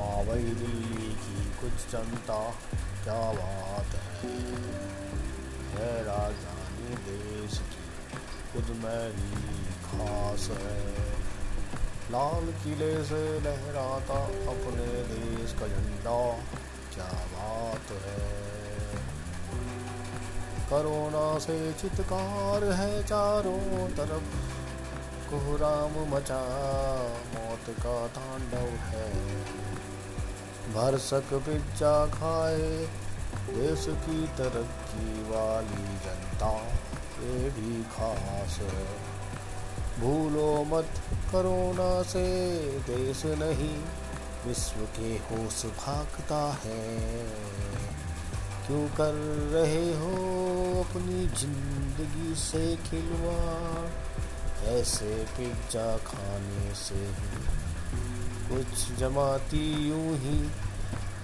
वावई दिल्ली की कुछ जनता क्या बात है। है राजधानी देश की खुद मेरी खास है। लाल किले से लहराता अपने देश का झंडा, क्या बात है। कोरोना से चित्कार है चारों तरफ़ कोहराम मचा, मौत का तांडव है। भरसक पिज्जा खाए, देश की तरक्की वाली जनता ये भी खास है। भूलो मत करोना से, देश नहीं, विश्व के होश भागता है। क्यों कर रहे हो अपनी ज़िंदगी से खिलवाड़? ऐसे पिज्जा खाने से ही कुछ जमाती यूँ ही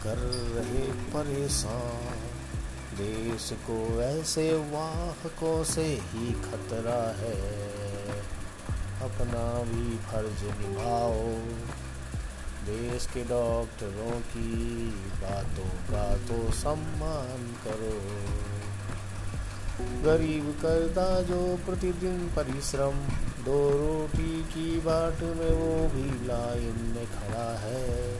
कर रहे परेशान। देश को ऐसे वाहकों से ही खतरा है। अपना भी फ़र्ज़ निभाओ। देश के डॉक्टरों की बातों का तो सम्मान करो। गरीब करता जो प्रतिदिन परिश्रम दो रोटी की बाट में वो भी लाइन में खड़ा है।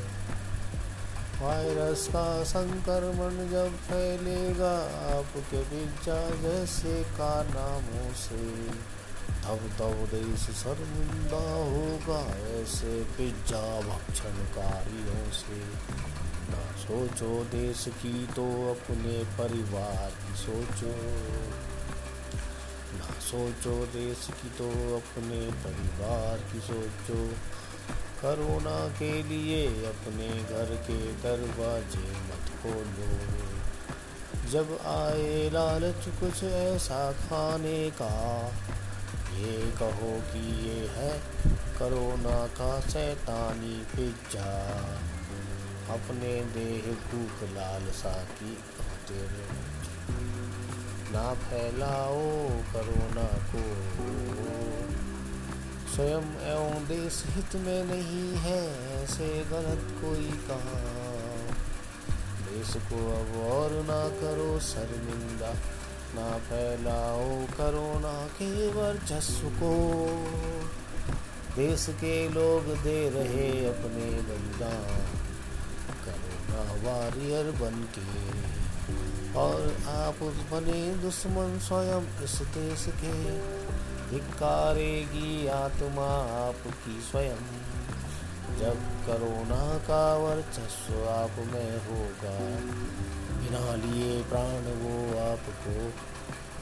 वायरस का संक्रमण जब फैलेगा, आपके पिज्जा जैसे का नामों से। तब तब देश शर्मिंदा होगा ऐसे पिज्जा भक्षणकारियों से। ना सोचो देश की तो अपने परिवार की सोचो। ना सोचो देश की तो अपने परिवार की सोचो। करोना के लिए अपने घर के दरवाजे मत खोलो। जब आए लालच कुछ ऐसा खाने का, ये कहो कि ये है करोना का शैतानी पिज्जा। अपने देह भूख लालसा की तेरे ना फैलाओ करोना को। स्वयं एवं देश हित में नहीं है ऐसे गलत कोई कहा देश को अब और ना करो शर्मिंदा, ना फैलाओ करोना के वर्चस्व को। देश के लोग दे रहे अपने बलिदान वॉरियर बन के और आप उस बने दुश्मन स्वयं इस देश के। धिकारेगी आत्मा आपकी स्वयं। जब करोना का वर्चस्व आप में होगा, बिना लिए प्राण वो आपको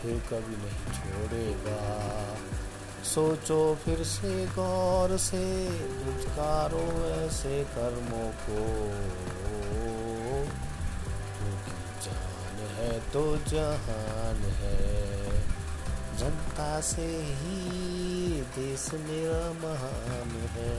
फिर कभी नहीं छोड़ेगा। सोचो फिर से गौर से धुचकारो ऐसे कर्मों को। जान है तो जहान है, जनता से ही देश मेरा महान है।